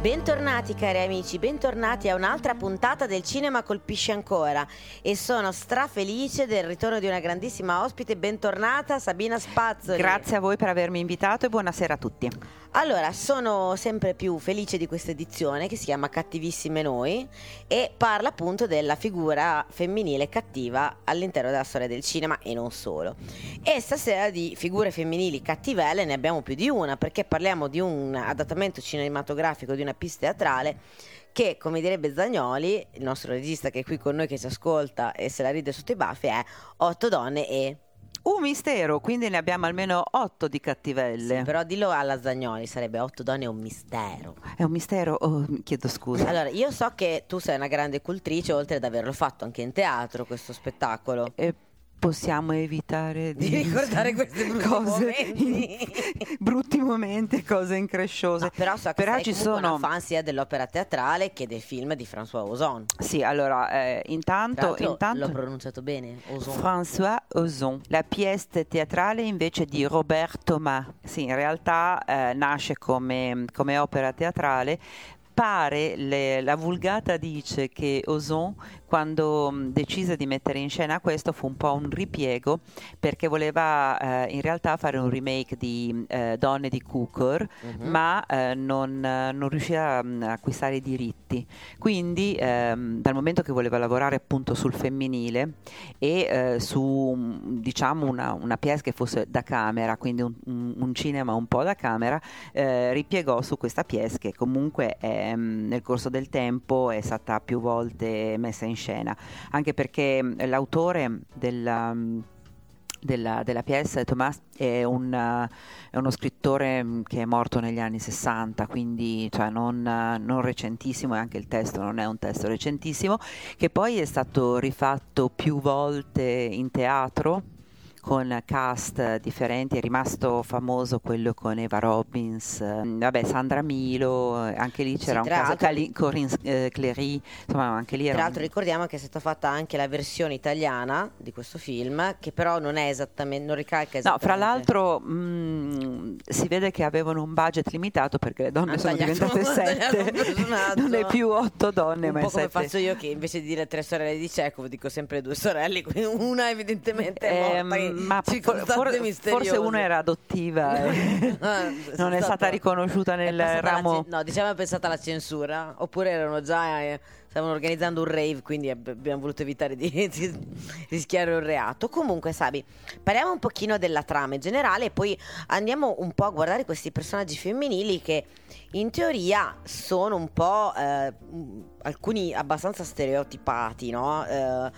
Bentornati cari amici, bentornati a un'altra puntata del Cinema Colpisce Ancora e sono strafelice del ritorno di una grandissima ospite, bentornata Sabina Spazzoli. Grazie a voi per avermi invitato e buonasera a tutti. Allora, sono sempre più felice di questa edizione che si chiama Cattivissime Noi e parla appunto della figura femminile cattiva all'interno della storia del cinema e non solo. E stasera di figure femminili cattivelle ne abbiamo più di una perché parliamo di un adattamento cinematografico di una pista teatrale che, come direbbe Zagnoli, il nostro regista che è qui con noi che ci ascolta e se la ride sotto i baffi, è Otto donne e un mistero, quindi ne abbiamo almeno otto di cattivelle. Sì, però dillo alla Zagnoli, sarebbe otto donne è un mistero. È un mistero? Oh, chiedo scusa. Allora, io so che tu sei una grande cultrice, oltre ad averlo fatto anche in teatro, questo spettacolo. E possiamo evitare di, di ricordare questi brutti cose momenti. brutti momenti, cose incresciose. No, però so che però ci sono una fan sia dell'opera teatrale che del film di François Ozon. Sì, allora, eh, intanto, intanto l'ho pronunciato bene, Ozon. François Ozon. La pièce teatrale invece di Robert Thomas. Sì, in realtà eh, nasce come, come opera teatrale pare, le, la vulgata dice che Ozon quando mm, decise di mettere in scena questo fu un po' un ripiego perché voleva eh, in realtà fare un remake di eh, Donne di Cooker uh-huh. ma eh, non, non riusciva mm, a acquistare i diritti quindi ehm, dal momento che voleva lavorare appunto sul femminile e eh, su mm, diciamo una, una pièce che fosse da camera quindi un, un, un cinema un po' da camera eh, ripiegò su questa pièce che comunque è, nel corso del tempo è stata più volte messa in scena, anche perché l'autore della della, della pièce, Thomas è, un, è, uno scrittore che è morto negli anni 60, quindi cioè non, non, recentissimo e anche il testo non è un testo recentissimo, che poi è stato rifatto più volte in teatro con cast differenti, è rimasto famoso quello con Eva Robbins, vabbè Sandra Milo, anche lì c'era sì, un caso, Cali, Corinne eh, Clery, insomma anche lì era... Tra l'altro un... ricordiamo che è stata fatta anche la versione italiana di questo film, che però non è esattamente, non ricalca esattamente. No, fra l'altro mh, mm, si vede che avevano un budget limitato perché le donne sono diventate sette, non è più otto donne, un ma po' è come sette. faccio io che invece di dire tre sorelle di Chekhov dico sempre due sorelle, quindi una evidentemente è morta. Eh, ma for, for, forse una era adottiva e non è stata riconosciuta nel ramo. no, diciamo è pensata alla censura, oppure erano già. Eh, stavano organizzando un rave, quindi abbiamo voluto evitare di, di rischiare un reato. Comunque, Sabi, parliamo un pochino della trama in generale e poi andiamo un po' a guardare questi personaggi femminili che in teoria sono un po' eh, alcuni abbastanza stereotipati, no? Eh,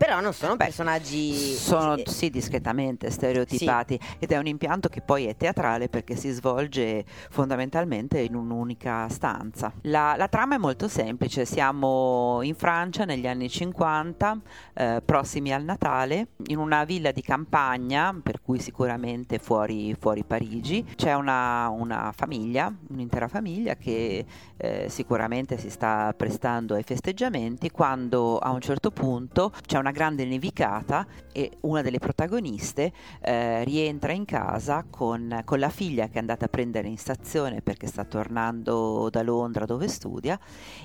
però non sono personaggi. Sono sì, discretamente stereotipati sì. ed è un impianto che poi è teatrale perché si svolge fondamentalmente in un'unica stanza. La, la trama è molto semplice: siamo in Francia negli anni 50, eh, prossimi al Natale, in una villa di campagna, per cui sicuramente fuori, fuori Parigi. C'è una, una, famiglia, un'intera famiglia che eh, sicuramente si sta prestando ai festeggiamenti quando a un certo punto c'è una una grande nevicata e una delle protagoniste eh, rientra in casa con, con, la figlia che è andata a prendere in stazione perché sta tornando da Londra dove studia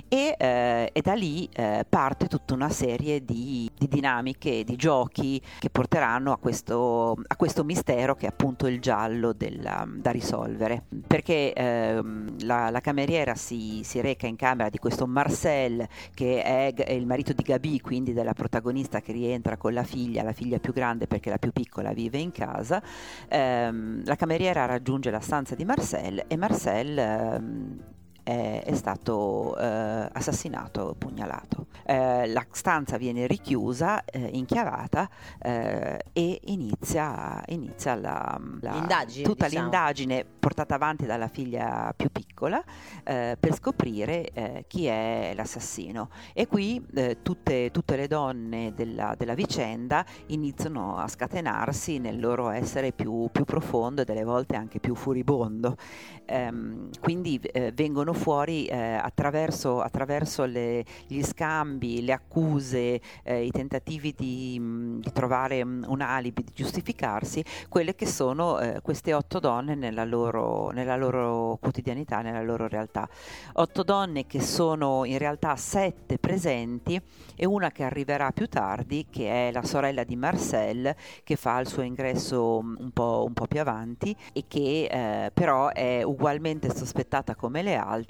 e, eh, e da lì eh, parte tutta una serie di, di, dinamiche, di giochi che porteranno a questo, a questo mistero che è appunto il giallo della, da risolvere. Perché ehm, la, la, cameriera si, si, reca in camera di questo Marcel che è il marito di Gabi quindi della protagonista ragazza che rientra con la figlia, la figlia più grande perché la più piccola vive in casa, ehm, la cameriera raggiunge la stanza di Marcel e Marcel ehm, è, è stato eh, assassinato, pugnalato. Eh, la stanza viene richiusa, eh, inchiavata eh, e inizia, inizia la, la, L'indagine, tutta diciamo. l'indagine portata avanti dalla figlia più piccola eh, per scoprire eh, chi è l'assassino. E qui eh, tutte, tutte le donne della, della vicenda iniziano a scatenarsi nel loro essere più, più profondo e delle volte anche più furibondo. Ehm, quindi eh, vengono fuori eh, attraverso, attraverso le- gli scambi, le accuse, eh, i tentativi di, mh, di trovare mh, un alibi, di giustificarsi, quelle che sono eh, queste otto donne nella loro, nella loro quotidianità, nella loro realtà. Otto donne che sono in realtà sette presenti e una che arriverà più tardi, che è la sorella di Marcel, che fa il suo ingresso mh, un po', un po' più avanti e che eh, però è ugualmente sospettata come le altre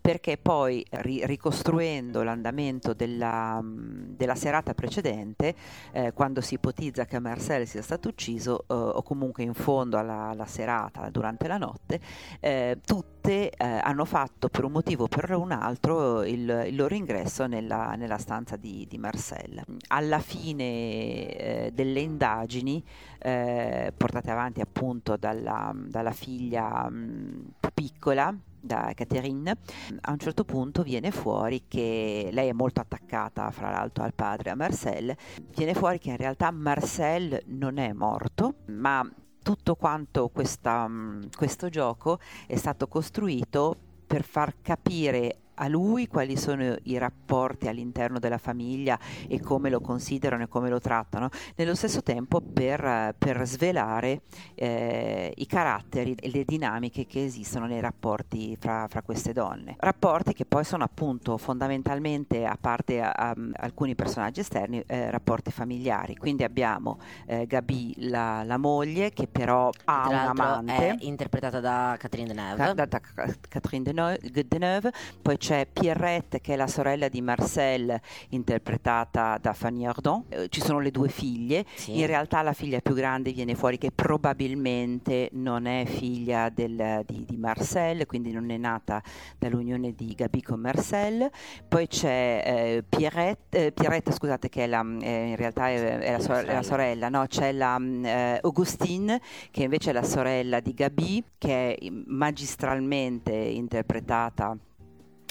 perché poi ri- ricostruendo l'andamento della, della serata precedente, eh, quando si ipotizza che Marcel sia stato ucciso eh, o comunque in fondo alla, alla serata, durante la notte, eh, tutte eh, hanno fatto per un motivo o per un altro il, il loro ingresso nella, nella stanza di, di Marcel. Alla fine eh, delle indagini eh, portate avanti appunto dalla, dalla figlia mh, più piccola, da Catherine, a un certo punto viene fuori che lei è molto attaccata fra l'altro al padre, a Marcel, viene fuori che in realtà Marcel non è morto, ma tutto quanto questa, mh, questo gioco è stato costruito per far capire a lui quali sono i rapporti all'interno della famiglia e come lo considerano e come lo trattano, nello stesso tempo per, per svelare eh, i caratteri e le dinamiche che esistono nei rapporti fra, fra queste donne. Rapporti che poi sono appunto fondamentalmente, a parte a- a- alcuni personaggi esterni, eh, rapporti familiari. Quindi abbiamo eh, Gabi, la, la moglie, che però ha un amante. è interpretata da Catherine Ca- Deneuve. da, da Ca- Catherine Deneuve. poi c'è Pierrette che è la sorella di Marcel interpretata da Fanny Ardant, Eh, ci sono le due figlie, Sì. in realtà la figlia più grande viene fuori che probabilmente non è figlia del- di, di Marcel, quindi non è nata dall'unione di Gabi con Marcel, poi c'è eh, Pierrette, eh, Pierrette, scusate che è la, eh, in realtà è, è la, sor- è la sorella, no? c'è la mm, eh, Augustine che invece è la sorella di Gabi, che è magistralmente interpretata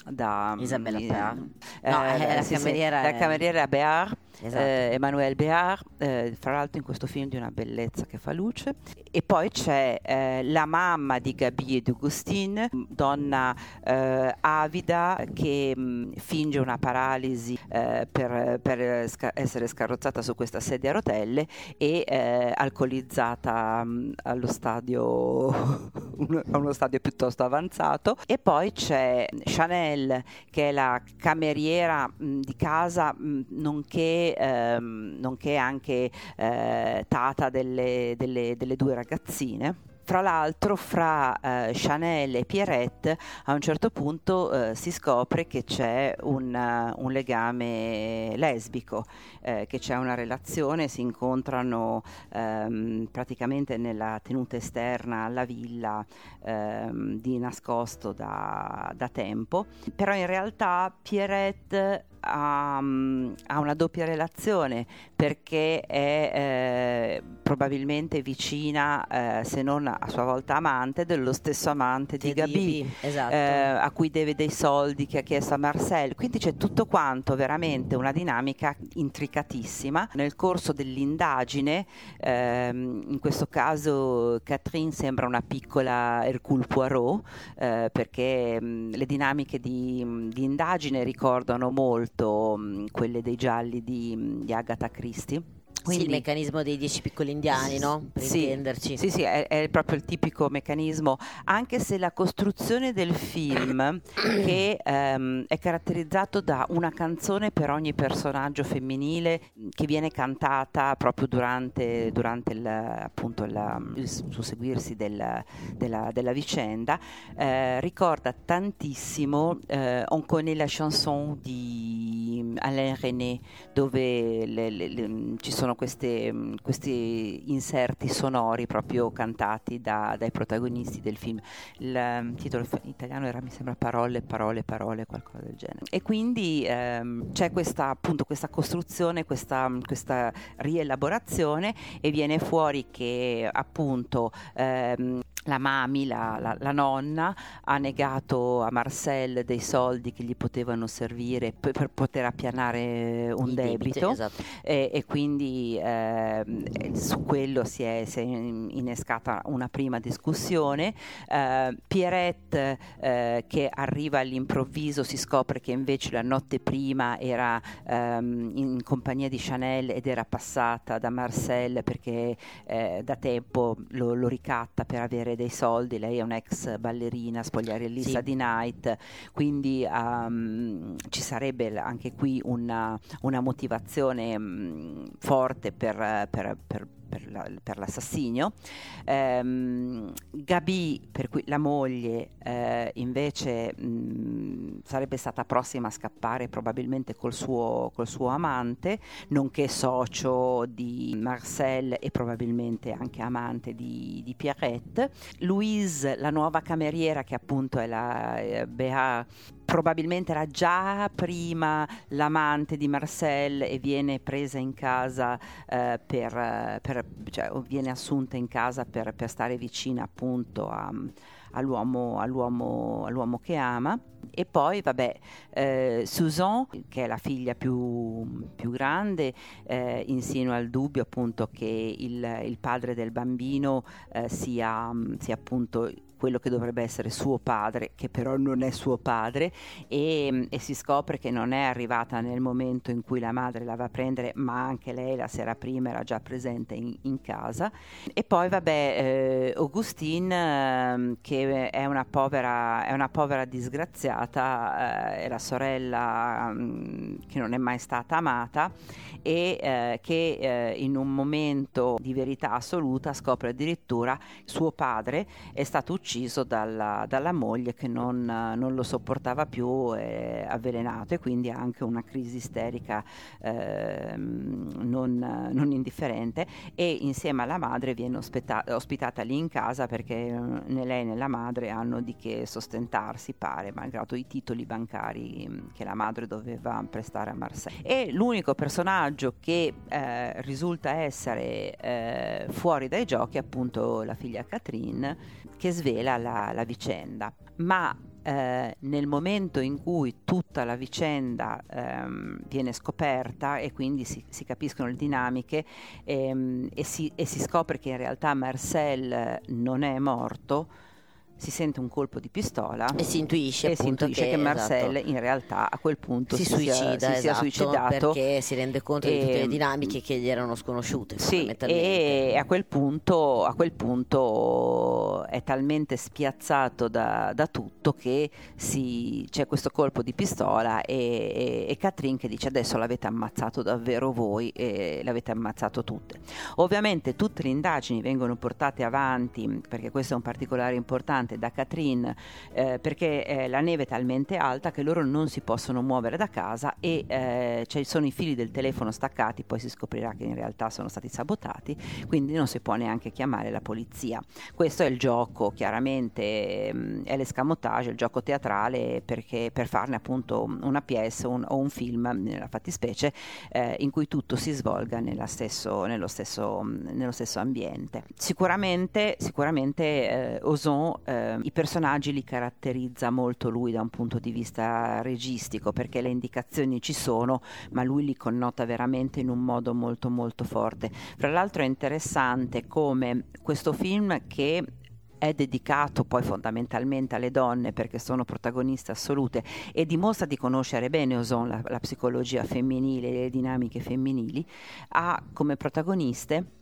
da Isabella eh, Béard. eh, No, eh, la sì, sì, cameriera la è- cameriera Béard, Esatto. eh, Emmanuel Béard, eh, fra l'altro in questo film di una bellezza che fa luce. E poi c'è eh, la mamma di Gabi e di Augustine, donna eh, avida che mh, finge una paralisi eh, per, per sca- essere scarrozzata su questa sedia a rotelle e eh, alcolizzata mh, allo stadio, a uno stadio piuttosto avanzato. E poi c'è Chanel che è la cameriera mh, di casa, mh, nonché, ehm, nonché anche eh, tata delle, delle- delle due ragazzine. Fra l'altro, fra eh, Chanel e Pierrette, a un certo punto eh, si scopre che c'è un, eh, un legame lesbico, eh, che c'è una relazione, si incontrano ehm, praticamente nella tenuta esterna alla villa ehm, di nascosto da, da tempo, però in realtà Pierrette ha, mm, ha una doppia relazione perché è eh, probabilmente vicina, eh, se non a sua volta amante, dello stesso amante di Di Gabi. Esatto. eh, a cui deve dei soldi che ha chiesto a Marcel. Quindi c'è tutto quanto, veramente una dinamica intricatissima. Nel corso dell'indagine, ehm, in questo caso Catherine sembra una piccola Hercule Poirot, eh, perché mh, le dinamiche di, di indagine ricordano molto mh, quelle dei gialli di, di Agatha Christie. Sì, il meccanismo dei dieci piccoli indiani, no? Per Sì, intenderci. Sì, sì, è, è proprio il tipico meccanismo, anche se la costruzione del film, che ehm, è caratterizzato da una canzone per ogni personaggio femminile che viene cantata proprio durante, durante il, appunto la- il susseguirsi del- della, della vicenda, eh, ricorda tantissimo eh, On connaît la chanson di Alain René, dove le- le- le- ci sono queste, mm, questi inserti sonori proprio cantati da, dai protagonisti del film. Il um, titolo in italiano era, mi sembra, Parole, parole, parole, qualcosa del genere. E quindi ehm, c'è questa, appunto, questa costruzione, questa, questa rielaborazione e viene fuori che appunto ehm, la Mami, la, la, la, nonna, ha negato a Marcel dei soldi che gli potevano servire per, per poter appianare un I debito debiti, esatto. e, e, quindi eh, su quello si è, si è, innescata una prima discussione. Eh, Pierrette eh, che arriva all'improvviso si scopre che invece la notte prima era ehm, in compagnia di Chanel ed era passata da Marcel perché eh, da tempo lo, lo ricatta per avere dei soldi, lei è un'ex ballerina, spogliarellista sì. di Night, quindi um, ci sarebbe anche qui una, una motivazione um, forte per, per, per per, la, per l'assassinio. Ehm, Gabi, per cui la moglie, eh, invece mh, sarebbe stata prossima a scappare probabilmente col suo, col suo amante, nonché socio di Marcel e probabilmente anche amante di, di Pierrette. Louise, la nuova cameriera che appunto è la eh, Bea probabilmente era già prima l'amante di Marcel e viene presa in casa eh, per, per cioè, viene assunta in casa per, per stare vicina appunto a, all'uomo, all'uomo, all'uomo, che ama. E poi, vabbè, eh, Susan, che è la figlia più, più grande, eh, insinua il dubbio appunto che il, il padre del bambino eh, sia, sia appunto quello che dovrebbe essere suo padre, che però non è suo padre, e, e, si scopre che non è arrivata nel momento in cui la madre la va a prendere, ma anche lei la sera prima era già presente in, in casa. E poi, vabbè, eh, Augustine, eh, che è una povera, è una povera disgraziata, eh, è la sorella mh, mm, che non è mai stata amata e eh, che eh, in un momento di verità assoluta scopre addirittura suo padre è stato ucciso dalla, dalla moglie che non, non, lo sopportava più, è avvelenato e quindi anche una crisi isterica eh, non, non, indifferente e insieme alla madre viene ospita- ospitata lì in casa perché né lei né la madre hanno di che sostentarsi, pare, malgrado i titoli bancari che la madre doveva prestare a Marseille. E l'unico personaggio che eh, risulta essere eh, fuori dai giochi è appunto la figlia Catherine che svela la, la vicenda. Ma eh, nel momento in cui tutta la vicenda ehm, viene scoperta e quindi si, si capiscono le dinamiche ehm, e, si, e si scopre che in realtà Marcel non è morto, si sente un colpo di pistola e si intuisce, e si intuisce che, che, Marcel esatto, in realtà a quel punto si, si suicida, sia, si esatto, sia suicidato. perché si rende conto e, di tutte le dinamiche che gli erano sconosciute sì, e a quel, punto, a quel punto è talmente spiazzato da, da tutto che si, c'è questo colpo di pistola e, e, e Catherine che dice adesso l'avete ammazzato davvero voi e l'avete ammazzato tutte. Ovviamente tutte le indagini vengono portate avanti perché questo è un particolare importante importante da Catherine eh, perché eh, la neve è talmente alta che loro non si possono muovere da casa e eh, ci sono i fili del telefono staccati, poi si scoprirà che in realtà sono stati sabotati, quindi non si può neanche chiamare la polizia. Questo è il gioco, chiaramente mm, è l'escamotage, il gioco teatrale perché, per farne appunto una pièce un, o un film, nella fattispecie, eh, in cui tutto si svolga stesso, nello, stesso, nello, stesso, ambiente. Sicuramente, sicuramente eh, Ozon eh, i personaggi li caratterizza molto lui da un punto di vista registico perché le indicazioni ci sono ma lui li connota veramente in un modo molto molto forte. Fra l'altro è interessante come questo film che è dedicato poi fondamentalmente alle donne perché sono protagoniste assolute e dimostra di conoscere bene Ozon la, la psicologia femminile, le dinamiche femminili, ha come protagoniste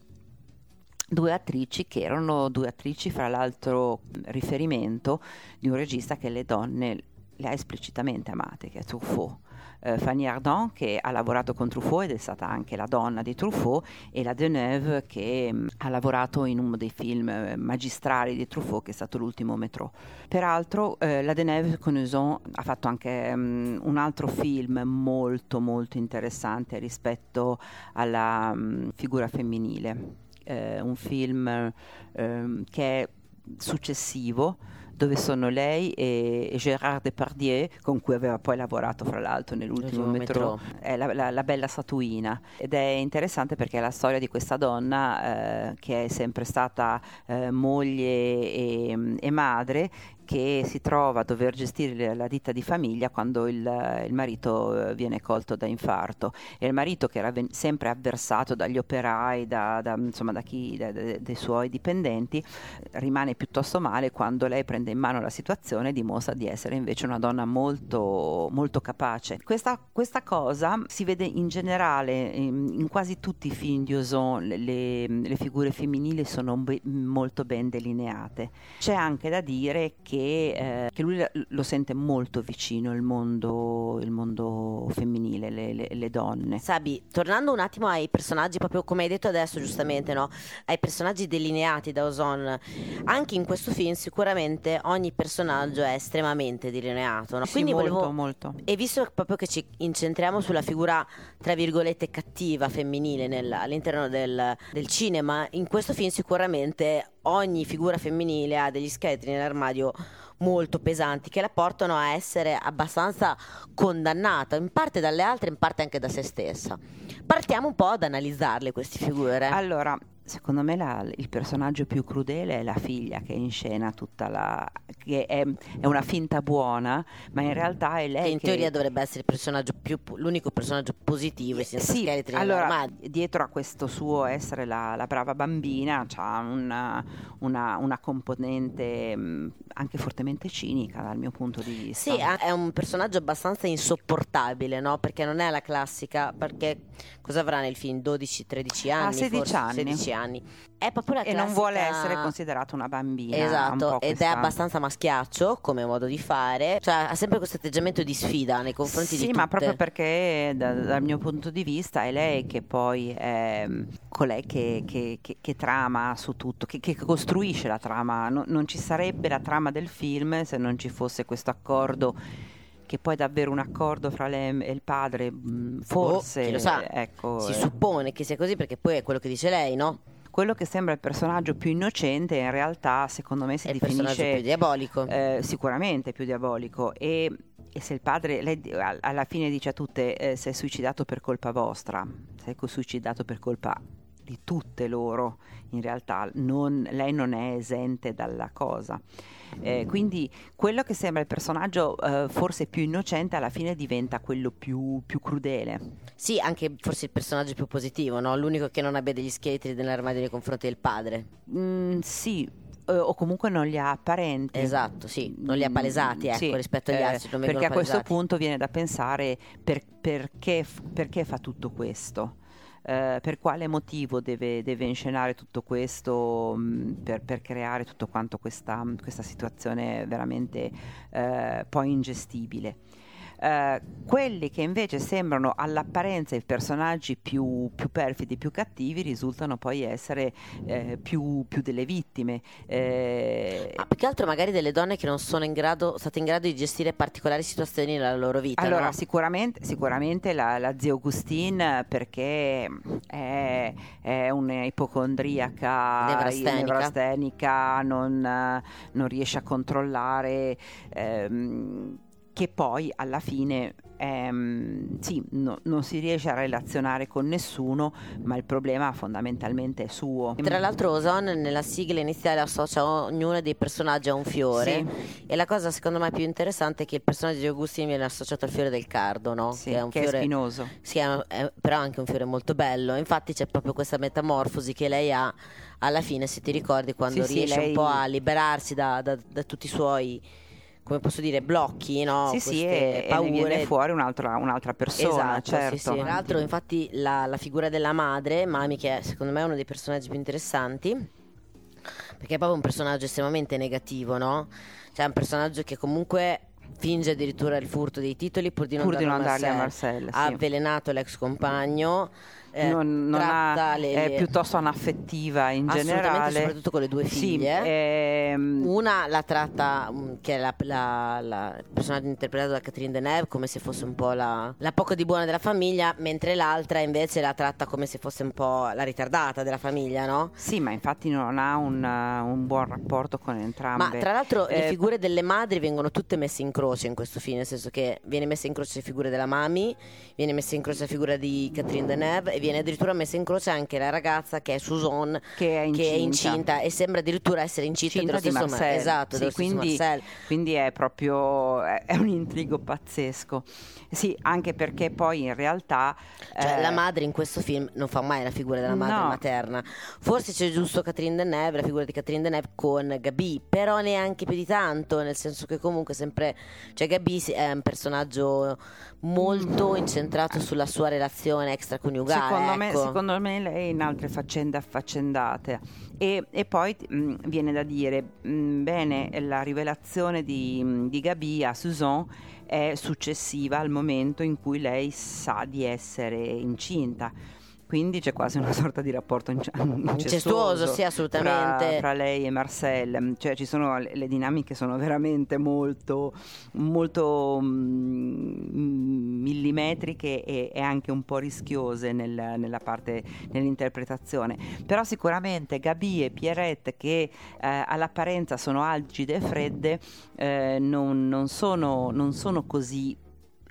due attrici che erano due attrici, fra l'altro riferimento di un regista che le donne le ha esplicitamente amate, che è Truffaut. eh, Fanny Ardant che ha lavorato con Truffaut ed è stata anche la donna di Truffaut e la Deneuve che mh, ha lavorato in uno dei film eh, magistrali di Truffaut che è stato l'ultimo Metro. Peraltro eh, la Deneuve con Uson ha fatto anche mh, un altro film molto molto interessante rispetto alla mh, figura femminile. Eh, un film ehm, che è successivo dove sono lei e Gérard Depardieu, con cui aveva poi lavorato fra l'altro nell'ultimo metro, è la, la, la, bella Satuina. Ed è interessante perché è la storia di questa donna eh, che è sempre stata eh, moglie e, e madre che si trova a dover gestire la ditta di famiglia quando il, il marito eh, viene colto da infarto e il marito che era ven- sempre avversato dagli operai, da, da, insomma da chi, da, dei suoi dipendenti, rimane piuttosto male quando lei prende in mano la situazione e dimostra di essere invece una donna molto, molto capace. Questa, questa cosa si vede in generale in, in, quasi tutti i film di Ozon, le, le figure femminili sono be- molto ben delineate. C'è anche da dire che che, eh, che lui lo sente molto vicino il mondo, il mondo femminile, le, le, le, donne. Sabi, tornando un attimo ai personaggi, proprio come hai detto adesso giustamente, no? ai personaggi delineati da Ozon, anche in questo film sicuramente ogni personaggio è estremamente delineato. No? Sì, Quindi molto, volevo... molto. E visto proprio che ci incentriamo sulla figura, tra virgolette, cattiva femminile nel, all'interno del, del cinema, in questo film sicuramente ogni figura femminile ha degli scheletri nell'armadio molto pesanti che la portano a essere abbastanza condannata, in parte dalle altre, in parte anche da se stessa. Partiamo un po' ad analizzarle queste figure. Allora, secondo me la, il personaggio più crudele è la figlia che è in scena tutta la che è, è una finta buona ma in realtà è lei che in che, teoria dovrebbe essere personaggio più, l'unico personaggio positivo sì, allora dietro a questo suo essere la, la brava bambina c'ha una, una, una componente mh, anche fortemente cinica dal mio punto di vista sì è un personaggio abbastanza insopportabile no? perché non è la classica perché cosa avrà nel film 12-13 anni ah 16 forse, anni 16 anni. È proprio la e classica... non vuole essere considerata una bambina. Esatto, ed questa... è abbastanza maschiaccio come modo di fare, cioè ha sempre questo atteggiamento di sfida nei confronti sì, di. Sì, ma proprio perché da, dal mio punto di vista è lei che poi è mm, colei che, che, che, che trama su tutto, che, costruisce la trama. No, non ci sarebbe la trama del film se non ci fosse questo accordo che poi davvero un accordo fra lei e il padre, mm, forse... Oh, lo sa, ecco, si eh. suppone che sia così perché poi è quello che dice lei, no? quello che sembra il personaggio più innocente in realtà secondo me si è definisce più diabolico eh, sicuramente più diabolico e, e, se il padre lei alla fine dice a tutte eh, si è suicidato per colpa vostra si è suicidato per colpa di tutte loro in realtà non, lei non è esente dalla cosa eh, quindi quello che sembra il personaggio eh, forse più innocente alla fine diventa quello più, più, crudele. Sì, anche forse il personaggio più positivo, no? l'unico che non abbia degli scheletri nell'armadio nei confronti del padre. Mm, sì, o comunque non li ha apparenti. Esatto, sì, non li ha palesati ecco, sì, rispetto agli eh, altri. perché palesati. a questo punto viene da pensare per, perché, perché fa tutto questo eh, per quale motivo deve, deve inscenare tutto questo mh, mm, per, per, creare tutto quanto questa, questa situazione veramente eh, poi ingestibile. Eh, quelli che invece sembrano all'apparenza i personaggi più, più perfidi, più cattivi, risultano poi essere eh, più, più, delle vittime. Eh, Ma più che altro magari delle donne che non sono in grado, state in grado di gestire particolari situazioni nella loro vita. Allora, no? sicuramente, sicuramente la, la zia Augustine perché è, è un'ipocondriaca nevrastenica, nevrastenica non, non, riesce a controllare. Ehm, che poi alla fine ehm, sì, no, non si riesce a relazionare con nessuno, ma il problema fondamentalmente è suo. Tra l'altro Ozon nella sigla iniziale associa ognuno dei personaggi a un fiore sì. e la cosa secondo me più interessante è che il personaggio di Augustine viene associato al fiore del cardo, no? Sì, che è un che fiore è spinoso. Sì, è, è, però anche un fiore molto bello. Infatti c'è proprio questa metamorfosi che lei ha alla fine, se ti ricordi, quando riesce lei... un po' a liberarsi da, da, da tutti i suoi come posso dire, blocchi, no? Sì, sì, e, paure. e viene fuori un'altra, un'altra persona, esatto, certo. Sì, sì. Tra l'altro, infatti, la, la, figura della madre, Mami, che è, secondo me è uno dei personaggi più interessanti, perché è proprio un personaggio estremamente negativo, no? Cioè, è un personaggio che comunque finge addirittura il furto dei titoli pur di non, Pur di non darli a Marcel. Ha sì. avvelenato l'ex compagno. Eh, non, non ha, le- è le- piuttosto anaffettiva in Assolutamente, generale. soprattutto con le due Sì, figlie. ehm, Una la tratta, mm, che è la, la- la- il personaggio interpretato da Catherine Deneuve, come se fosse un po' la, la poco di buona della famiglia, mentre l'altra invece la tratta come se fosse un po' la ritardata della famiglia, no? sì, ma infatti non ha un, un buon rapporto con entrambe. Ma tra l'altro le Eh, figure delle madri vengono tutte messe in croce in questo film, nel senso che viene messa in croce la figura della mami, viene messa in croce la figura di Catherine Deneuve e viene addirittura messa in croce anche la ragazza che è Susan, che è incinta. che è incinta e sembra addirittura essere incinta Incinta dello di stesso Ma- Marcel. esatto, Sì, quindi-. Quindi è proprio è un intrigo pazzesco. Sì, anche perché poi in realtà Cioè, eh, la madre in questo film non fa mai la figura della madre No. materna. Forse c'è giusto Catherine Deneuve, la figura di Catherine Deneuve con Gabi, però neanche più di tanto, nel senso che comunque sempre cioè Gabi è un personaggio molto incentrato sulla sua relazione extraconiugale, Secondo me, ecco. secondo me lei è in altre faccende affaccendate. E, e poi mh, viene da dire, mh, bene, la rivelazione di, mh, di Gabi a Susan è successiva al momento in cui lei sa di essere incinta. Quindi c'è quasi una sorta di rapporto ince- incestuoso, Incestuoso, sì, assolutamente. Fra, fra lei e Marcel, cioè ci sono le, le dinamiche sono veramente molto, molto mm, millimetriche e, e anche un po' rischiose nel- nella parte nell'interpretazione. Però sicuramente Gabi e Pierrette, che eh, all'apparenza sono algide e fredde, eh, non, non sono, non sono così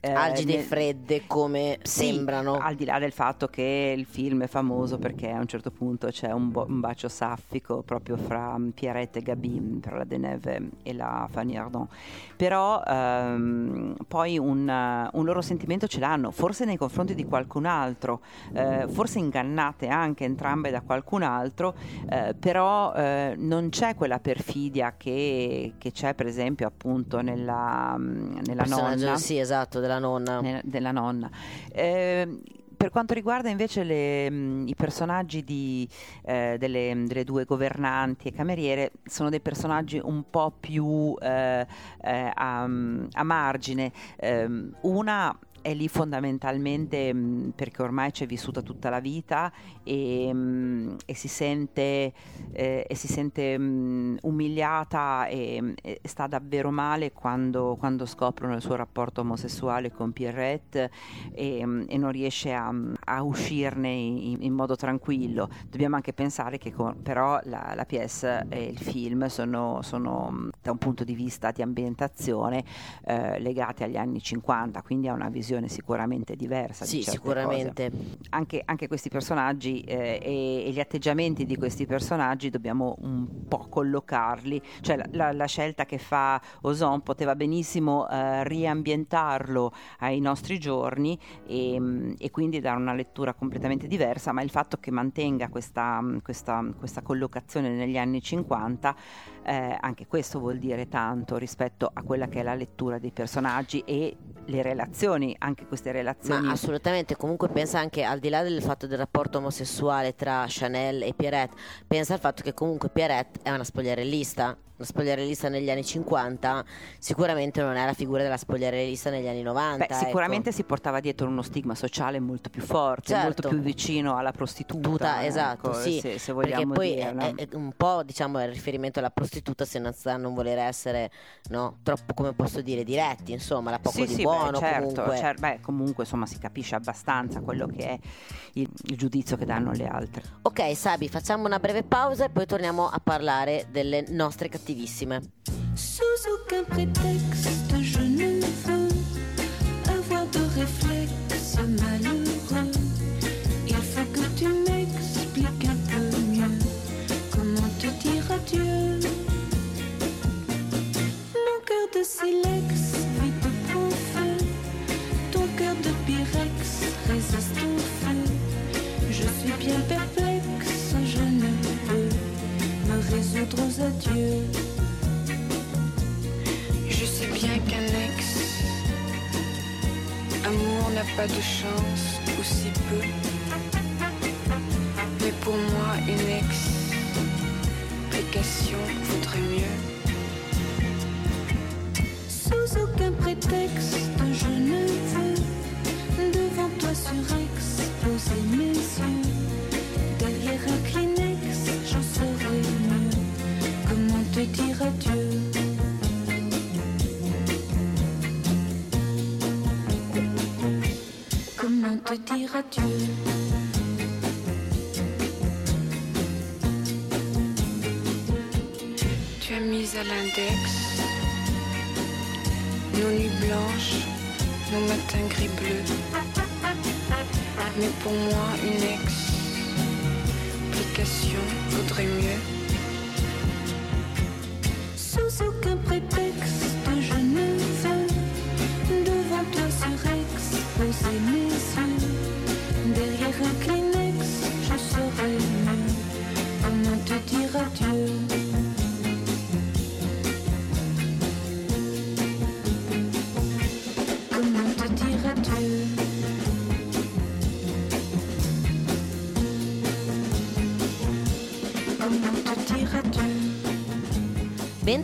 eh, algide e fredde come sì, sembrano. Al di là del fatto che il film è famoso perché a un certo punto c'è un, bo- un bacio saffico proprio fra mm, Pierrette e Gabi, tra la Deneuve e la Fanny Ardant. Però ehm, poi un, un loro sentimento ce l'hanno, forse nei confronti di qualcun altro, eh, forse ingannate anche entrambe da qualcun altro, eh, però eh, non c'è quella perfidia che, che c'è per esempio appunto nella, mm, nella nonna Sì, esatto, della nonna. ne- della nonna. Eh, per quanto riguarda invece le, i personaggi di, eh, delle, delle due governanti e cameriere, sono dei personaggi un po' più eh, eh, a, a margine. Ehm, una è lì fondamentalmente mh, perché ormai ci è vissuta tutta la vita e, mh, e si sente, eh, e si sente mh, umiliata e, e sta davvero male quando, quando scoprono il suo rapporto omosessuale con Pierrette e, non riesce a, a uscirne in, in modo tranquillo. Dobbiamo anche pensare che con- però la, la PS e il film sono, sono, da un punto di vista di ambientazione eh, legati agli anni 50, quindi ha una visione sicuramente diversa. di Sì, certe sicuramente. Anche, anche questi personaggi eh, e, e gli atteggiamenti di questi personaggi dobbiamo un po' collocarli, cioè la, la- la scelta che fa Ozon poteva benissimo eh, riambientarlo ai nostri giorni e, mh, e quindi dare una lettura completamente diversa, ma il fatto che mantenga questa, questa- questa collocazione negli anni 50, eh, anche questo vuol dire tanto rispetto a quella che è la lettura dei personaggi e le relazioni, anche queste relazioni. Ma assolutamente, comunque pensa anche al di là del fatto del rapporto omosessuale tra Chanel e Pierrette, pensa al fatto che comunque Pierrette è una spogliarellista, una spogliarellista negli anni 50, sicuramente non è la figura della spogliarellista negli anni 90. Beh, ecco. sicuramente si portava dietro uno stigma sociale molto più forte, Certo. molto più vicino alla prostituta. Tuta, esatto, ecco, sì, se, se perché vogliamo poi è, è- un po' diciamo il riferimento alla prostituta senza non voler essere no, troppo come posso dire diretti, insomma, la poco sì, di sì, buono beh, certo, comunque. cer- beh, comunque insomma si capisce abbastanza quello che è il, il giudizio che danno le altre. Ok, Sabi, facciamo una breve pausa e poi torniamo a parlare delle nostre Sous aucun prétexte, je ne veux avoir de réflexe malheureux. Il faut que tu m'expliques un peu mieux comment te dire adieu? Mon cœur de silex vit de bon feu. Ton cœur de pyrex résiste au feu. Je suis bien perplexe, Je sais bien qu'un ex, amour n'a pas de chance, ou si peu. Mais pour moi, une ex explication vaudrait mieux. Sous aucun prétexte, je ne veux devant toi surexposer te dire adieu Comment te dire adieu? Tu as mis à l'index nos nuits blanches, nos matins gris bleus. Mais pour moi, une explication vaudrait mieux.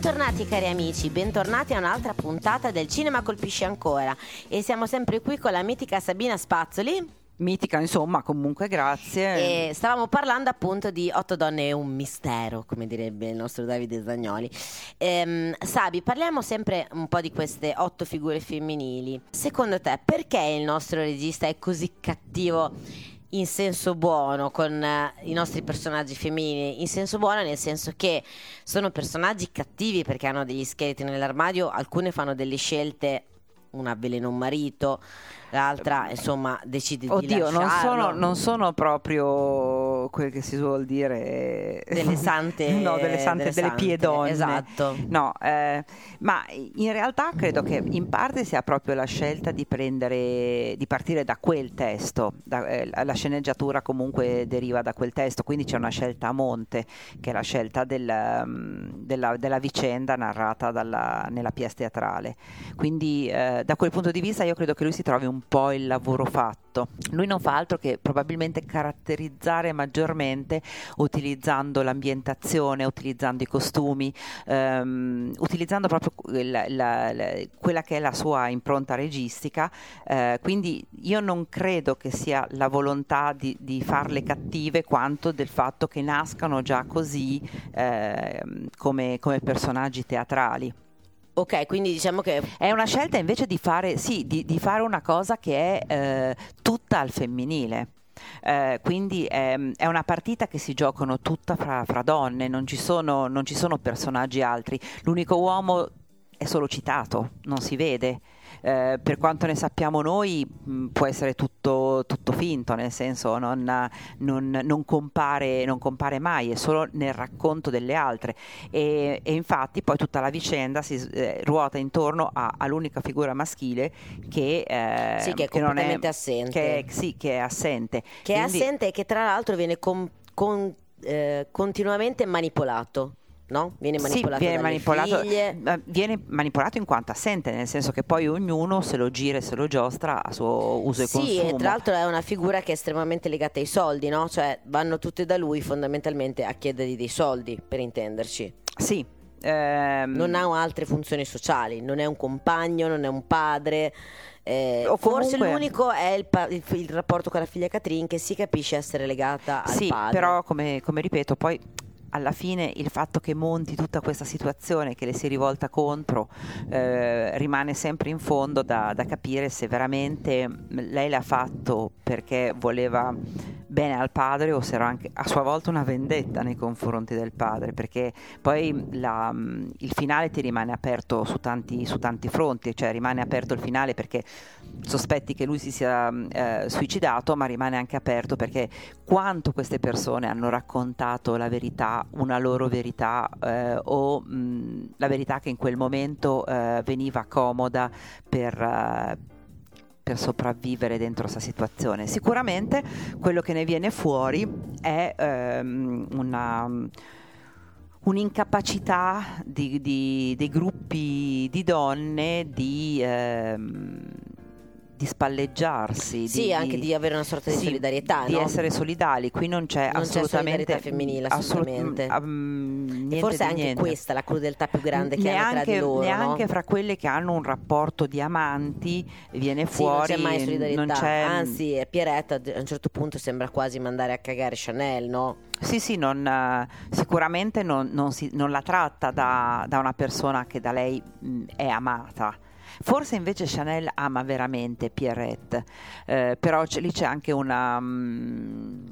Bentornati cari amici, bentornati a un'altra puntata del Cinema Colpisce Ancora e siamo sempre qui con la mitica Sabina Spazzoli Mitica, insomma, comunque grazie. e stavamo parlando appunto di Otto donne e un mistero, come direbbe il nostro Davide Zagnoli. Ehm, Sabi, parliamo sempre un po' di queste otto figure femminili. Secondo te perché il nostro regista è così cattivo? In senso buono con eh, i nostri personaggi femminili, in senso buono nel senso che sono personaggi cattivi perché hanno degli scheletri nell'armadio, alcune fanno delle scelte, una avvelena un marito, l'altra insomma decide di Oddio, non lasciarlo. sono, non sono proprio quel che si suol dire delle sante no, delle sante, delle, sante, piedonne. esatto No, eh, ma in realtà credo che in parte sia proprio la scelta di prendere, di partire da quel testo, da- eh, la sceneggiatura comunque deriva da quel testo, quindi c'è una scelta a monte, che è la scelta del, mm, della, della vicenda narrata dalla- nella pièce teatrale. Quindi eh, da quel punto di vista io credo che lui si trovi un po' il lavoro fatto. Lui non fa altro che probabilmente caratterizzare maggiormente utilizzando l'ambientazione, utilizzando i costumi, ehm, utilizzando proprio la- la- la- quella che è la sua impronta registica. eh, quindi io non credo che sia la volontà di, di farle cattive quanto del fatto che nascano già così ehm, come, come personaggi teatrali. Ok quindi diciamo che È una scelta invece di fare, sì, di, di fare una cosa che è eh, tutta al femminile. Eh, quindi ehm, è una partita che si giocano tutta fra, fra donne, non ci, sono, non ci sono personaggi altri. L'unico uomo è solo citato, non si vede. Eh, per quanto ne sappiamo noi, mh, può essere tutto, tutto finto, nel senso non, non- non compare, non compare mai, è solo nel racconto delle altre. E, e infatti poi tutta la vicenda si eh, ruota intorno a- all'unica figura maschile che, eh, Sì, che è non completamente assente. Che è, sì, che è assente. che è Quindi- assente e che tra l'altro viene com- con- eh, continuamente manipolato no? viene Sì, manipolato viene dalle manipolato, eh, viene manipolato in quanto assente, nel senso che poi ognuno se lo gira e se lo giostra a suo uso e Sì, consumo. e tra l'altro è una figura che è estremamente legata ai soldi, no? Cioè vanno tutte da lui fondamentalmente a chiedergli dei soldi, per intenderci. Sì. ehm, Non ha altre funzioni sociali, non è un compagno, non è un padre. eh, O Forse comunque- l'unico è il, pa- il- il rapporto con la figlia Catherine che si capisce essere legata al Sì, padre. però come, come ripeto, poi alla fine il fatto che monti tutta questa situazione, che le si rivolta contro, eh, rimane sempre in fondo da, da capire se veramente lei l'ha fatto perché voleva bene al padre o se era anche a sua volta una vendetta nei confronti del padre, perché poi la, mh, il finale ti rimane aperto su tanti, su tanti fronti, cioè rimane aperto il finale perché sospetti che lui si sia mh, eh, suicidato, ma rimane anche aperto perché quanto queste persone hanno raccontato la verità, una loro verità eh, o mh, la verità che in quel momento eh, veniva comoda per... per sopravvivere dentro questa situazione. Sicuramente quello che ne viene fuori è ehm, una, un'incapacità di- di- dei gruppi di donne di, ehm, di di spalleggiarsi. Sì, anche di avere una sorta di sì, solidarietà, Di no? essere solidali, qui non c'è Non c'è assolutamente... solidarietà femminile, assolut- assolutamente. mm, niente Forse di anche niente. questa la crudeltà più grande che hanno tra neanche, di loro, neanche no? fra quelle che hanno un rapporto di amanti viene Sì, non fuori c'è mai solidarietà. c'è- Anzi, Pierretta a un certo punto sembra quasi mandare a cagare Chanel, no? Sì, sì, non, eh, sicuramente non, non si- non la tratta da, da una persona che da lei mh, è amata. Forse invece Chanel ama veramente Pierrette, eh, però c'è- lì c'è anche una, mh,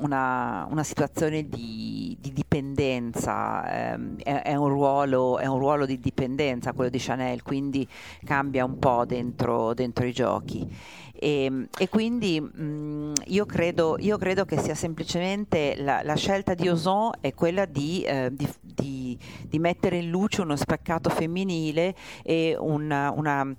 una, una situazione di, di dipendenza, ehm, è, è un ruolo, è un ruolo di dipendenza quello di Chanel, quindi cambia un po' dentro, dentro i giochi. E, e quindi mh, io, credo, io credo che sia semplicemente la, la scelta di Ozon è quella di, eh, di- di- di mettere in luce uno speccato femminile e una, una-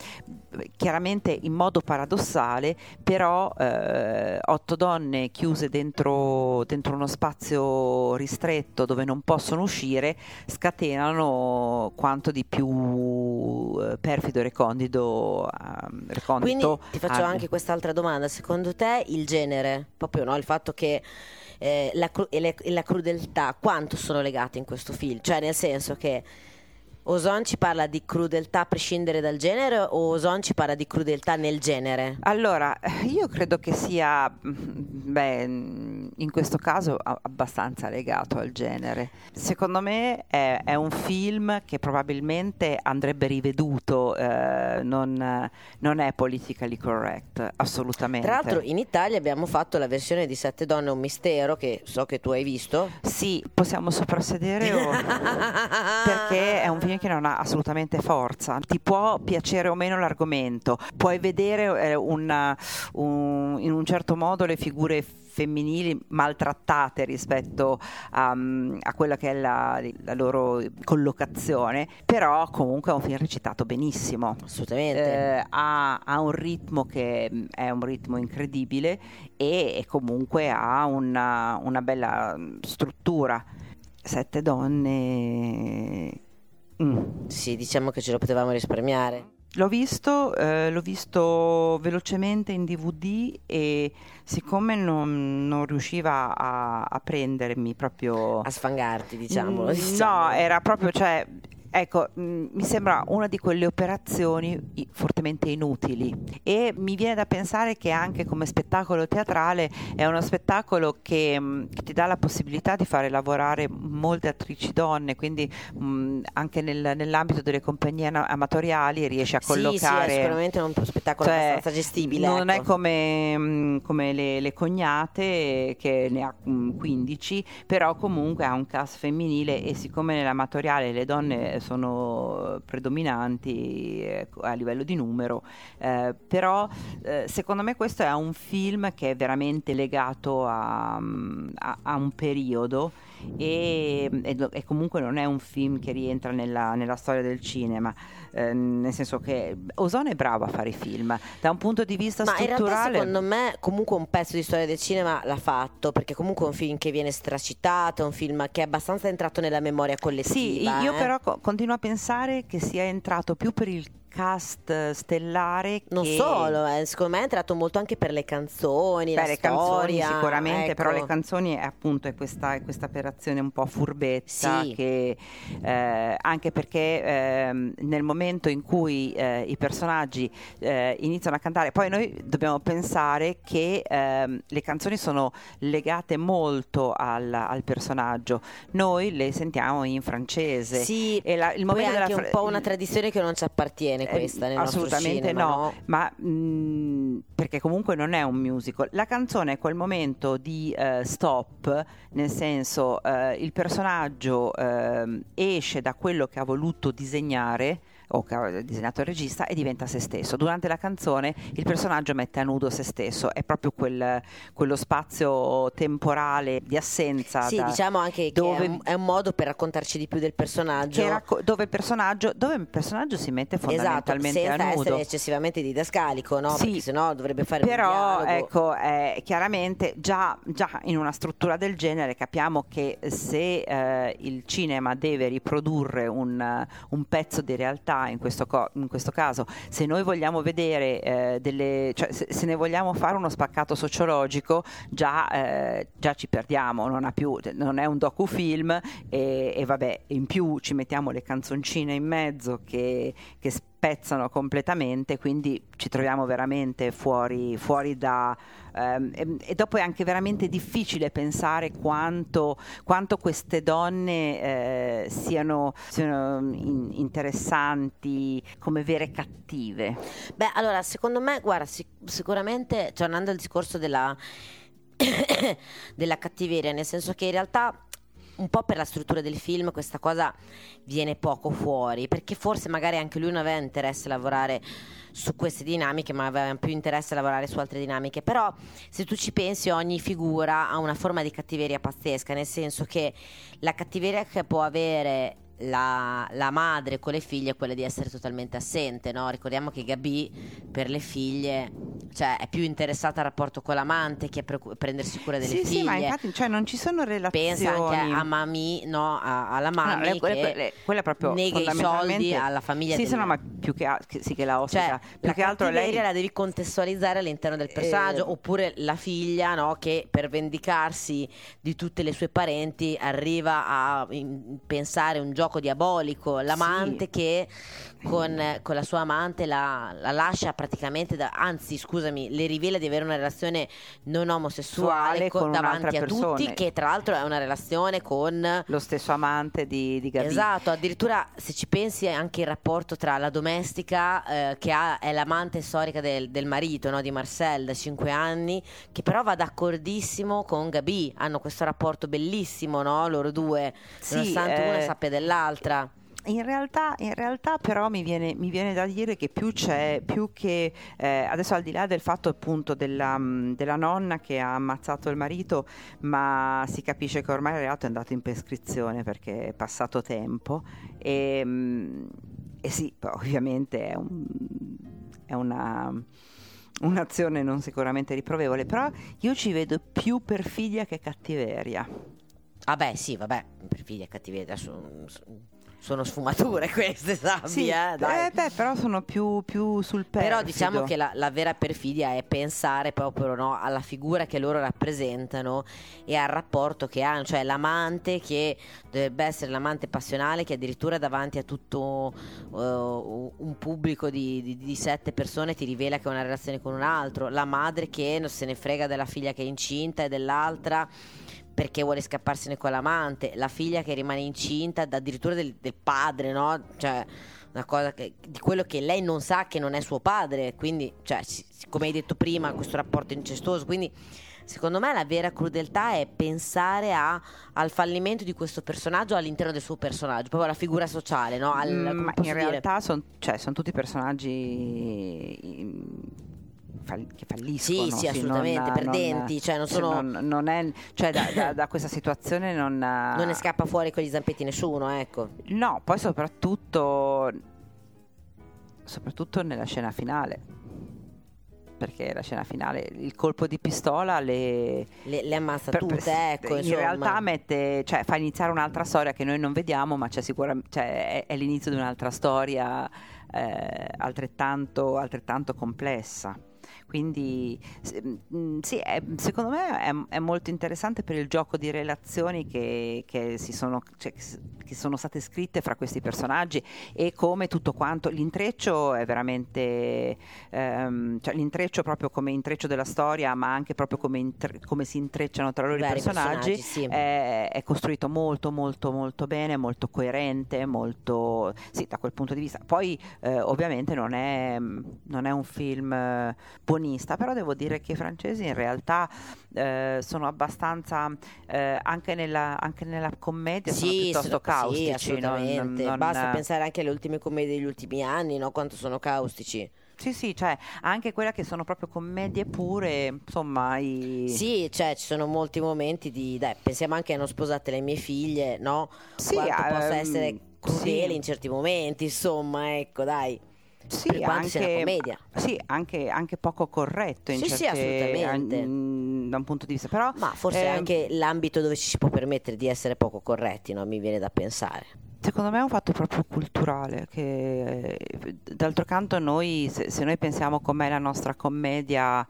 chiaramente in modo paradossale, però eh, otto donne chiuse dentro, dentro uno spazio ristretto dove non possono uscire scatenano quanto di più eh, perfido e recondito, ehm, Quindi recondito ti faccio abbia. anche quest'altra domanda. Secondo te il genere, proprio no, il fatto che eh, la, cru- e, le- e la crudeltà, quanto sono legate in questo film? Cioè nel senso che Ozon ci parla di crudeltà a prescindere dal genere o Ozon ci parla di crudeltà nel genere? Allora, io credo che sia, mm, beh, mm, in questo caso abbastanza legato al genere. Secondo me è, è un film che probabilmente andrebbe riveduto, eh, non, non è politically correct, assolutamente. Tra l'altro in Italia abbiamo fatto la versione di Sette donne un mistero che so che tu hai visto. Sì, possiamo soprassedere o... perché è un film che non ha assolutamente forza. Ti può piacere o meno l'argomento, puoi vedere eh, una- un- in un certo modo le figure femminili maltrattate rispetto a, a quella che è la, la loro collocazione, però comunque è un film recitato benissimo. Assolutamente. Eh, ha, ha un ritmo che è un ritmo incredibile e, e comunque ha una, una bella struttura. Sette donne. Mm. Sì, diciamo che ce lo potevamo risparmiare. L'ho visto, eh, l'ho visto velocemente in DVD e siccome non, non riusciva a, a prendermi proprio... A sfangarti, diciamolo. Mm, diciamo. No, era proprio, cioè, ecco, mm, mi sembra una di quelle operazioni fortemente inutili e mi viene da pensare che anche come spettacolo teatrale è uno spettacolo che, mm, che ti dà la possibilità di fare lavorare molte attrici donne, quindi mm, anche nel- nell'ambito delle compagnie amatoriali riesci a Sì, sì, collocare... è sicuramente uno spettacolo Cioè, abbastanza gestibile. Non ecco. è come, mm, come le, le cognate che ne ha mm, 15, però comunque ha un cast femminile e siccome nell'amatoriale le donne sono predominanti eh, a livello di numero, eh, però eh, secondo me questo è un film che è veramente legato a, mm, a- a un periodo e, e e comunque non è un film che rientra nella, nella storia del cinema, eh, nel senso che Ozon è bravo a fare i film, da un punto di vista Ma strutturale... secondo me comunque un pezzo di storia del cinema l'ha fatto perché comunque è un film che viene stracitato, è un film che è abbastanza entrato nella memoria Sì, collettiva. io eh. però co- continuo a pensare che sia entrato più per il cast eh, stellare Non che... solo, eh, secondo me è entrato molto anche per le canzoni, Beh, le canzoni storia, sicuramente, però ecco. le canzoni è appunto è questa, è questa operazione un po' furbetta Sì. che eh, anche perché ehm, nel momento in cui eh, i personaggi eh, iniziano a cantare, poi noi dobbiamo pensare che ehm, le canzoni sono legate molto al, al personaggio, noi le sentiamo in francese. Sì, E la- il momento è anche della un fra- po' una tradizione che non ci appartiene eh, questa nel assolutamente cinema, no, ma mh, perché comunque non è un musical. La canzone è quel momento di eh, stop, nel senso eh, il personaggio ehm, esce da quello che ha voluto disegnare o che ha disegnato il regista e diventa se stesso. Durante la canzone il personaggio mette a nudo se stesso, è proprio quel- quello spazio temporale di assenza. Sì, da- diciamo anche che dove- è, un, è un modo per raccontarci di più del personaggio. che racco- dove, il personaggio, dove il personaggio si mette Esatto, esatto, talmente senza a nudo. essere eccessivamente didascalico, no? Sì. Perché sennò dovrebbe fare un Però ecco, eh, chiaramente già, già in una struttura del genere capiamo che se eh, il cinema deve riprodurre un, eh, un pezzo di realtà, in questo, co- in questo caso, se noi vogliamo vedere eh, delle, cioè se, se ne vogliamo fare uno spaccato sociologico, già, eh, già ci perdiamo, non, più, non è un docufilm e, e vabbè, in più ci mettiamo le canzoncine in mezzo che, che spezzano completamente, quindi ci troviamo veramente fuori, fuori da... ehm, e, e dopo è anche veramente difficile pensare quanto, quanto queste donne eh, siano, siano in- interessanti come vere cattive. Beh, allora, secondo me, guarda, sic- sicuramente, tornando al discorso della, della cattiveria, nel senso che in realtà un po' per la struttura del film questa cosa viene poco fuori, perché forse magari anche lui non aveva interesse a lavorare su queste dinamiche, ma aveva più interesse a lavorare su altre dinamiche. Però se tu ci pensi, ogni figura ha una forma di cattiveria pazzesca, nel senso che la cattiveria che può avere la, la madre con le figlie è quella di essere totalmente assente, no? Ricordiamo che Gabi per le figlie cioè, è più interessata al rapporto con l'amante che a preoccu- prendersi cura delle sì, figlie. sì, ma infatti cioè, non ci sono relazioni. Pensa anche a Mami, no? A- alla No, Mami le- quelle, che quelle- quella proprio nega i soldi alla famiglia Sì, del- no, ma più che, a- che- sì, che la ospita. cioè, più la che altro lei la devi contestualizzare all'interno del personaggio, Eh. oppure la figlia, no, che per vendicarsi di tutte le sue parenti arriva a in- pensare un gioco diabolico, l'amante Sì. che con, con la sua amante la, la lascia praticamente, da- anzi scusami, le rivela di avere una relazione non omosessuale Suale co- con davanti a tutti, persona. che tra l'altro è una relazione con... lo stesso amante di, di Gabi. Esatto, addirittura se ci pensi anche il rapporto tra la domestica eh, che ha- è l'amante storica del, del marito no, di Marcel da 5 anni, che però va d'accordissimo con Gabi, hanno questo rapporto bellissimo, no? loro due, Sì, nonostante una eh, sappia dell'altra. In realtà, in realtà però mi viene, mi viene da dire che più c'è, più che eh, adesso al di là del fatto appunto della, mh, della nonna che ha ammazzato il marito, ma si capisce che ormai il reato è andato in prescrizione perché è passato tempo e, mh, e sì, ovviamente è, un- è una un'azione non sicuramente riprovevole, però io ci vedo più perfidia che cattiveria. Vabbè, sì, vabbè, per figli e cattiveria sono, sono sfumature queste, sappi, Sì, eh, dai. eh, beh, però sono più, più sul perfido. Però diciamo che la, la vera perfidia è pensare proprio no, alla figura che loro rappresentano e al rapporto che hanno, cioè l'amante che dovrebbe essere l'amante passionale che addirittura davanti a tutto uh, un pubblico di, di- di sette persone ti rivela che ha una relazione con un altro, la madre che non se ne frega della figlia che è incinta e dell'altra perché vuole scapparsene con l'amante, la figlia che rimane incinta addirittura del, del padre, no? Cioè, una cosa che- di quello che lei non sa che non è suo padre, quindi, cioè, come hai detto prima, questo rapporto incestuoso, quindi secondo me la vera crudeltà è pensare a- al fallimento di questo personaggio all'interno del suo personaggio, proprio alla figura sociale, no? Al, Mm, in realtà sono tutti personaggi fall- che falliscono. Sì, sì, assolutamente, perdenti, cioè, non sono- non- non è- cioè, da, da- da questa situazione non... non ne scappa fuori con gli zampetti nessuno, ecco. No, poi soprattutto, soprattutto nella scena finale. Perché la scena finale, il colpo di pistola le, Le, le ammazza per- tutte, ecco, in insomma. realtà mette, cioè, fa iniziare un'altra storia che noi non vediamo, ma c'è sicuramente, cioè, è, è l'inizio di un'altra storia eh, altrettanto, altrettanto complessa. Quindi mh, sì, è- secondo me è, è molto interessante per il gioco di relazioni che, che si sono, cioè, che sono state scritte fra questi personaggi e come tutto quanto l'intreccio è veramente ehm, cioè l'intreccio proprio come intreccio della storia ma anche proprio come, intre- come si intrecciano tra loro i personaggi, personaggi, sì. è, è costruito molto molto molto bene molto coerente molto sì da quel punto di vista poi eh, ovviamente non è, non è un film eh, buonista però devo dire che i francesi in realtà eh, sono abbastanza eh, anche, nella, anche nella commedia sono piuttosto sono- caustici sì, non- assolutamente. non- Basta pensare anche alle ultime commedie degli ultimi anni, no? Quanto sono caustici. Sì, sì, cioè anche quelle che sono proprio commedie pure, insomma, i... Sì, cioè ci sono molti momenti di... Dai, pensiamo anche a Non sposate le mie figlie, no? Sì, Quanto possa ehm, essere crudele sì. in certi momenti, insomma, ecco, dai. Sì, anche, sì, anche, anche poco corretto in Sì, sì, certe- assolutamente. an- da un punto di vista. Però, Ma forse ehm, anche l'ambito dove ci si può permettere di essere poco corretti, no? mi viene da pensare. Secondo me è un fatto proprio culturale, che eh, d'altro canto noi, se, se noi pensiamo com'è la nostra commedia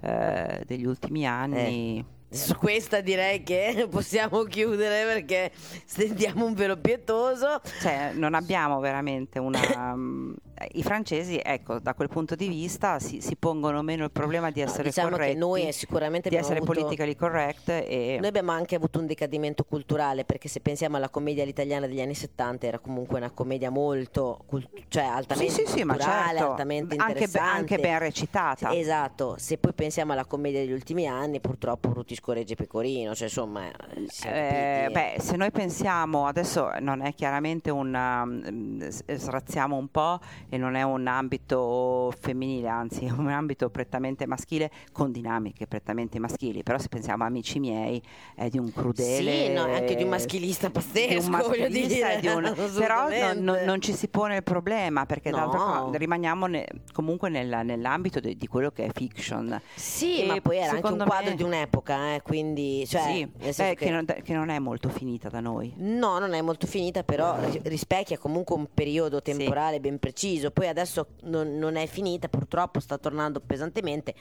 eh, degli ultimi anni, Su questa direi che possiamo chiudere perché stendiamo un velo pietoso. cioè, non abbiamo veramente una... mm, I francesi, ecco, da quel punto di vista si, si pongono meno il problema di essere diciamo corretti, che noi eh, sicuramente di essere avuto- politically correct e... Noi abbiamo anche avuto un decadimento culturale perché se pensiamo alla commedia all'italiana degli anni 70 era comunque una commedia molto, cult- cioè Sì, altamente sì, sì, ma culturale, certo, altamente interessante. anche ben recitata. Esatto, se poi pensiamo alla commedia degli ultimi anni, purtroppo Bruti scorregge Pecorino, cioè insomma, eh, Eh, beh, se noi pensiamo, adesso non è chiaramente un, um, srazziamo un po' e non è un ambito femminile, anzi è un ambito prettamente maschile con dinamiche prettamente maschili, però se pensiamo a Amici miei è di un crudele... Sì, no, anche di un maschilista di pazzesco, un voglio maschilista di un- però non, non- non ci si pone il problema perché No. rimaniamo ne- comunque nel- nell'ambito de- di quello che è fiction. Sì, E ma poi era anche un quadro me- di un'epoca, eh, quindi... Cioè, sì, eh, che- che non- che non è molto finita da noi. No, non è molto finita, però ri- rispecchia comunque un periodo temporale ben preciso. Poi adesso non, non è finita, purtroppo sta tornando pesantemente.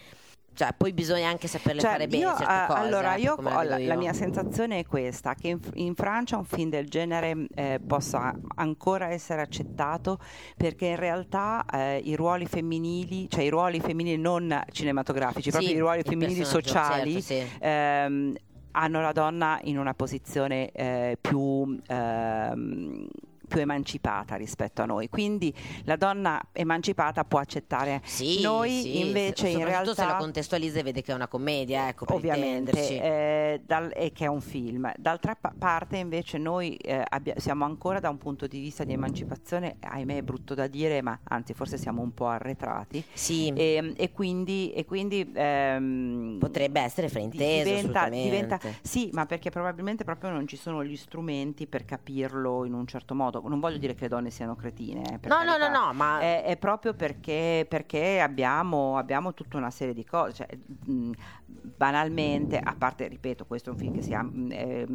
Cioè, poi bisogna anche saperle Cioè, fare bene io, certe eh, cose. allora, ecco, io, la vedo la io. mia sensazione è questa, che in, in Francia un film del genere eh, possa ancora essere accettato perché in realtà eh, i ruoli femminili, cioè i ruoli femminili non cinematografici, Sì, proprio i ruoli il femminili personaggio, sociali, certo, sì. ehm, hanno la donna in una posizione eh, più... ehm, più emancipata rispetto a noi, quindi la donna emancipata può accettare. Sì, noi sì, invece in soprattutto se realtà la contestualizza e vede che è una commedia, ecco, ovviamente eh, dal- e che è un film. D'altra pa- parte invece noi eh, abbia- siamo ancora da un punto di vista di emancipazione ahimè è brutto da dire ma anzi forse siamo un po' arretrati. Sì, e, e quindi, e quindi ehm, potrebbe essere frainteso, diventa, diventa sì ma perché probabilmente proprio non ci sono gli strumenti per capirlo in un certo modo non voglio dire che le donne siano cretine eh, No, no, no, no, ma È, è proprio perché, perché abbiamo, abbiamo tutta una serie di cose, cioè, mh, banalmente, a parte, ripeto, questo è un film che si è eh,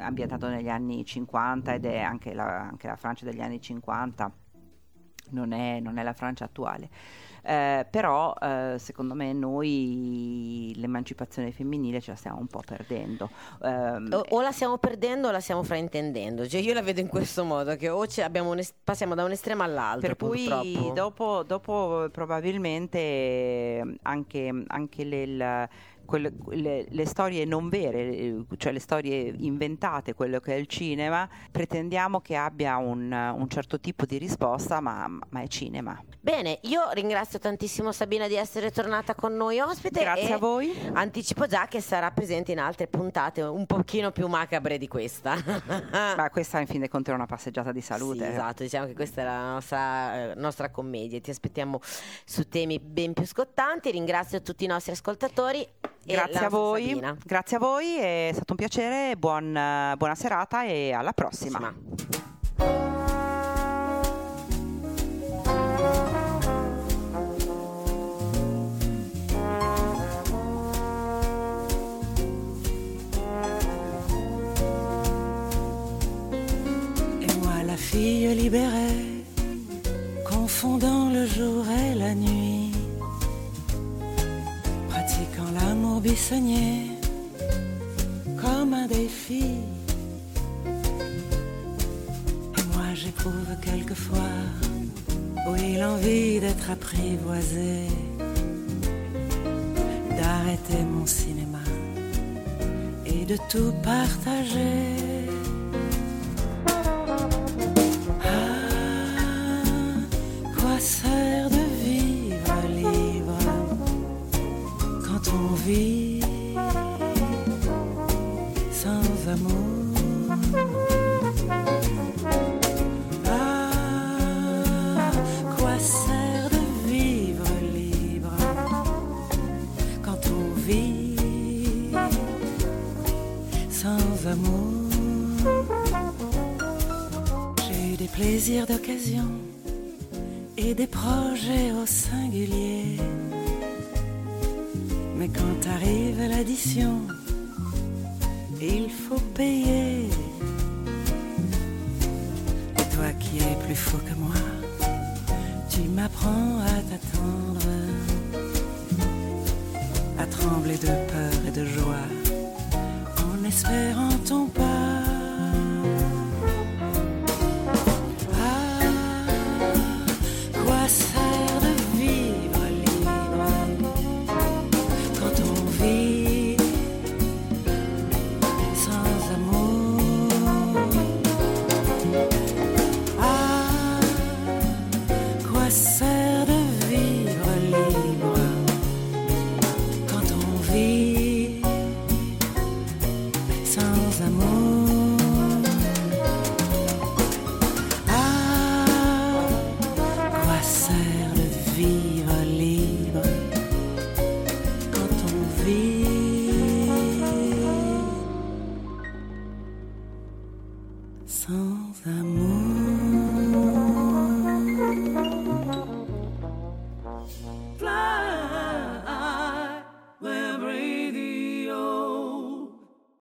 ambientato negli anni 50 ed è anche la, anche la Francia degli anni 50, non è, non è la Francia attuale. Eh, però eh, secondo me noi l'emancipazione femminile ce la stiamo un po' perdendo. Ehm, o, o la stiamo perdendo o la stiamo fraintendendo. Cioè, io la vedo in questo modo, che o ci abbiamo un es- passiamo da un estremo all'altro, Per cui dopo, dopo probabilmente anche, anche le, il- quelle- le- le storie non vere, eh, cioè le storie inventate, quello che è il cinema, pretendiamo che abbia un, un certo tipo di risposta, ma, ma è cinema. Bene, io ringrazio tantissimo Sabina di essere tornata con noi ospite. Grazie a voi. Anticipo già che sarà presente in altre puntate un pochino più macabre di questa. Ma questa in fin dei conti è una passeggiata di salute. Sì, esatto, diciamo che questa è la nostra, eh, nostra commedia. Ti aspettiamo su temi ben più scottanti. Ringrazio tutti i nostri ascoltatori. E Grazie a voi, Sabina. grazie a voi, è stato un piacere, buon- buona serata e alla prossima. Prossima. Et moi, la fille libérée, confondant le jour l'amour bissonnier comme un défi. Et moi, j'éprouve quelquefois, oui, l'envie d'être apprivoisée, d'arrêter mon cinéma et de tout partager. Sans amour? Ah, quoi sert de vivre libre quand on vit sans amour? J'ai eu des plaisirs d'occasion et des projets au singulier. Mais quand arrive l'addition, il faut payer. Et toi qui es plus fou que moi, tu m'apprends à t'attendre, à trembler de peur et de joie, en espérant ton pas.